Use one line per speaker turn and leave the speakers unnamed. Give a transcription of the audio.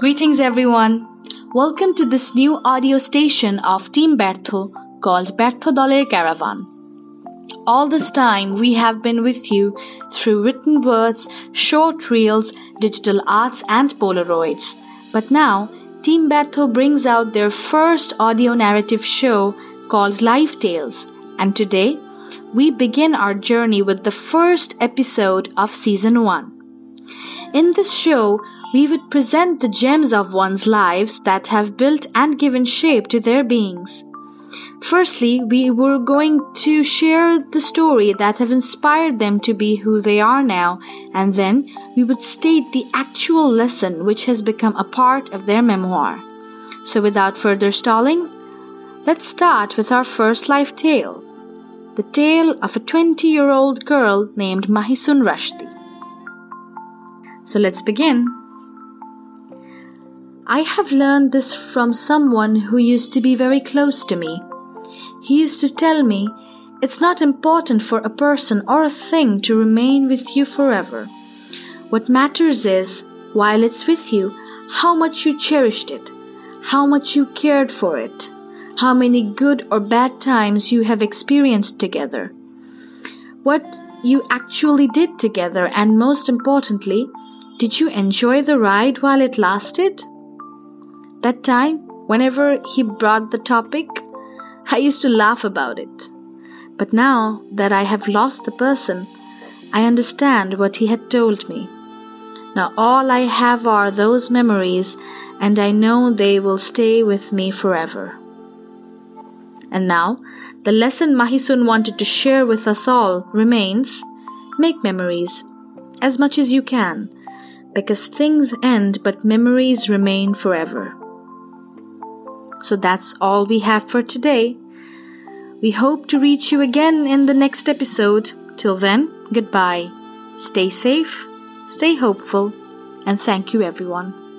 Greetings, everyone. Welcome to this new audio station of Team Bertho called Berthodoler Caravan. All this time, we have been with you through written words, short reels, digital arts, and Polaroids. But now, Team Bertho brings out their first audio narrative show called Life Tales, and today we begin our journey with the first episode of season 1. In this show, we would present the gems of one's lives that have built and given shape to their beings. Firstly, we were going to share the story that have inspired them to be who they are now, and then we would state the actual lesson which has become a part of their memoir. So, without further stalling, let's start with our first life tale the tale of a 20 year old girl named Mahisun Rashti. So, let's begin. I have learned this from someone who used to be very close to me. He used to tell me it's not important for a person or a thing to remain with you forever. What matters is, while it's with you, how much you cherished it, how much you cared for it, how many good or bad times you have experienced together, what you actually did together, and most importantly, did you enjoy the ride while it lasted? That time, whenever he brought the topic, I used to laugh about it. But now that I have lost the person, I understand what he had told me. Now all I have are those memories, and I know they will stay with me forever. And now, the lesson Mahisun wanted to share with us all remains make memories as much as you can, because things end but memories remain forever. So that's all we have for today. We hope to reach you again in the next episode. Till then, goodbye. Stay safe, stay hopeful, and thank you, everyone.